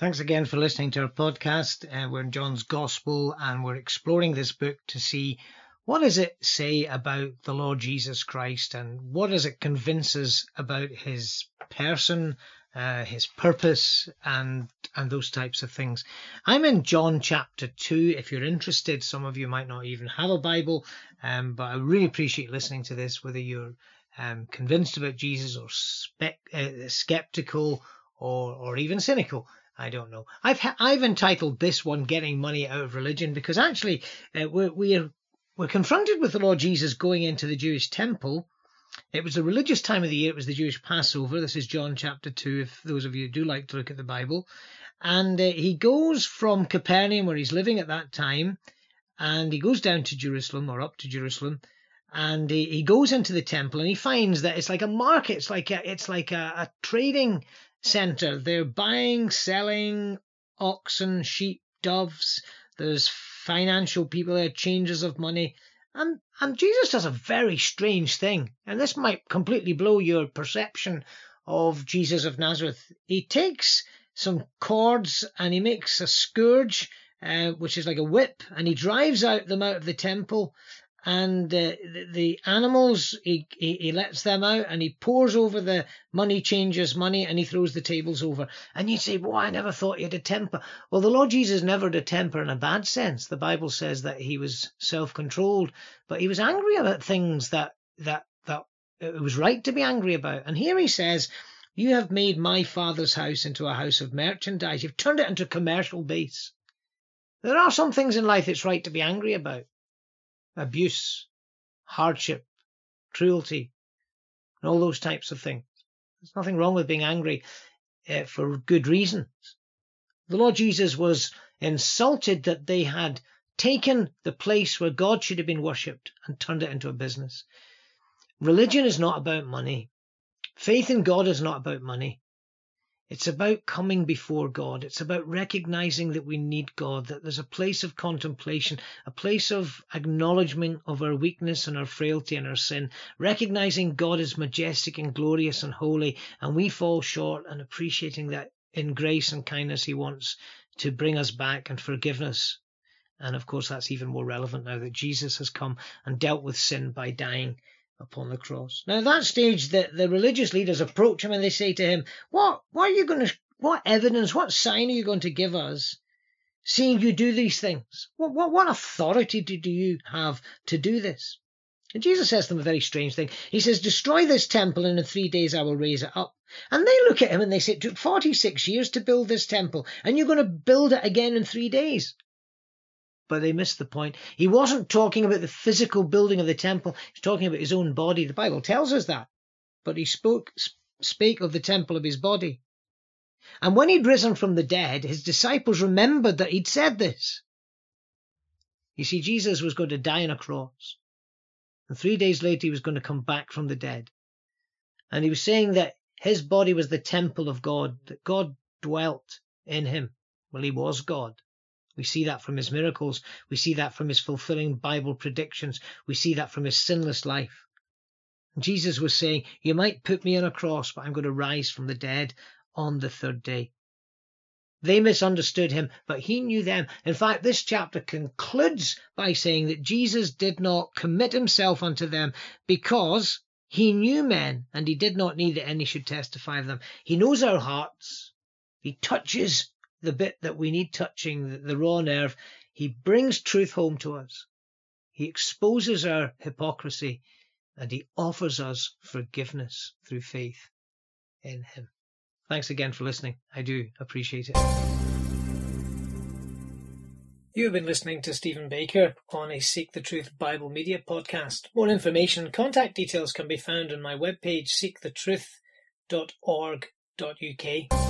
Thanks again for listening to our podcast. Uh, we're in John's Gospel and we're exploring this book to see what does it say about the Lord Jesus Christ and what does it convince us about his person, uh, his purpose, and and those types of things. I'm in John chapter two. If you're interested, some of you might not even have a Bible, um, but I really appreciate listening to this, whether you're um, convinced about Jesus or spe- uh, skeptical or or even cynical. I don't know. I've I've entitled this one "Getting Money Out of Religion" because actually uh, we're we're we're confronted with the Lord Jesus going into the Jewish temple. It was the religious time of the year. It was the Jewish Passover. This is John chapter two. If those of you do like to look at the Bible, and uh, he goes from Capernaum where he's living at that time, and he goes down to Jerusalem or up to Jerusalem, and he, he goes into the temple and he finds that it's like a market. It's like a, it's like a, a trading center. They're buying, selling oxen, sheep, doves. There's financial people there, changes of money. And, and Jesus does a very strange thing. And this might completely blow your perception of Jesus of Nazareth. He takes some cords and he makes a scourge, uh, which is like a whip, and he drives out them out of the temple and uh, the, the animals he, he, he lets them out and he pours over the money changers money and he throws the tables over. And you say well i never thought he had a temper. Well the lord jesus never had a temper in a bad sense. The bible says that he was self-controlled but he was angry about things that that that it was right to be angry about. And here he says you have made my father's house into a house of merchandise. You've turned it into a commercial base. There are some things in life it's right to be angry about abuse, hardship, cruelty, and all those types of things. There's nothing wrong with being angry uh, for good reasons. The Lord Jesus was insulted that they had taken the place where God should have been worshipped and turned it into a business. Religion is not about money. Faith in God is not about money. It's about coming before God. It's about recognizing that we need God, that there's a place of contemplation, a place of acknowledgement of our weakness and our frailty and our sin, recognizing God is majestic and glorious and holy, and we fall short, and appreciating that in grace and kindness He wants to bring us back and forgiveness. And of course, that's even more relevant now that Jesus has come and dealt with sin by dying upon the cross. Now, at that stage, the, the religious leaders approach him and they say to him, What, what are you going to, what evidence, what sign are you going to give us, seeing you do these things? What, what, what authority do, do you have to do this? And Jesus says to them a very strange thing. He says, Destroy this temple, and in three days I will raise it up. And they look at him and they say, It took 46 years to build this temple, and you're going to build it again in three days but they missed the point. He wasn't talking about the physical building of the temple, he's talking about his own body. The Bible tells us that. But he spoke spake of the temple of his body. And when he'd risen from the dead, his disciples remembered that he'd said this. You see, Jesus was going to die on a cross. And three days later, he was going to come back from the dead. And he was saying that his body was the temple of God, that God dwelt in him. Well, he was God. We see that from his miracles. We see that from his fulfilling Bible predictions. We see that from his sinless life. Jesus was saying, You might put me on a cross, but I'm going to rise from the dead on the third day. They misunderstood him, but he knew them. In fact, this chapter concludes by saying that Jesus did not commit himself unto them because he knew men and he did not need that any should testify of them. He knows our hearts. He touches the bit that we need touching, the, raw nerve. He brings truth home to us. He exposes our hypocrisy and he offers us forgiveness through faith in him. Thanks again for listening. I do appreciate it. You have been listening to Stephen Baker on a Seek the Truth Bible Media podcast. More information contact details can be found on my webpage seekthetruth.org.uk.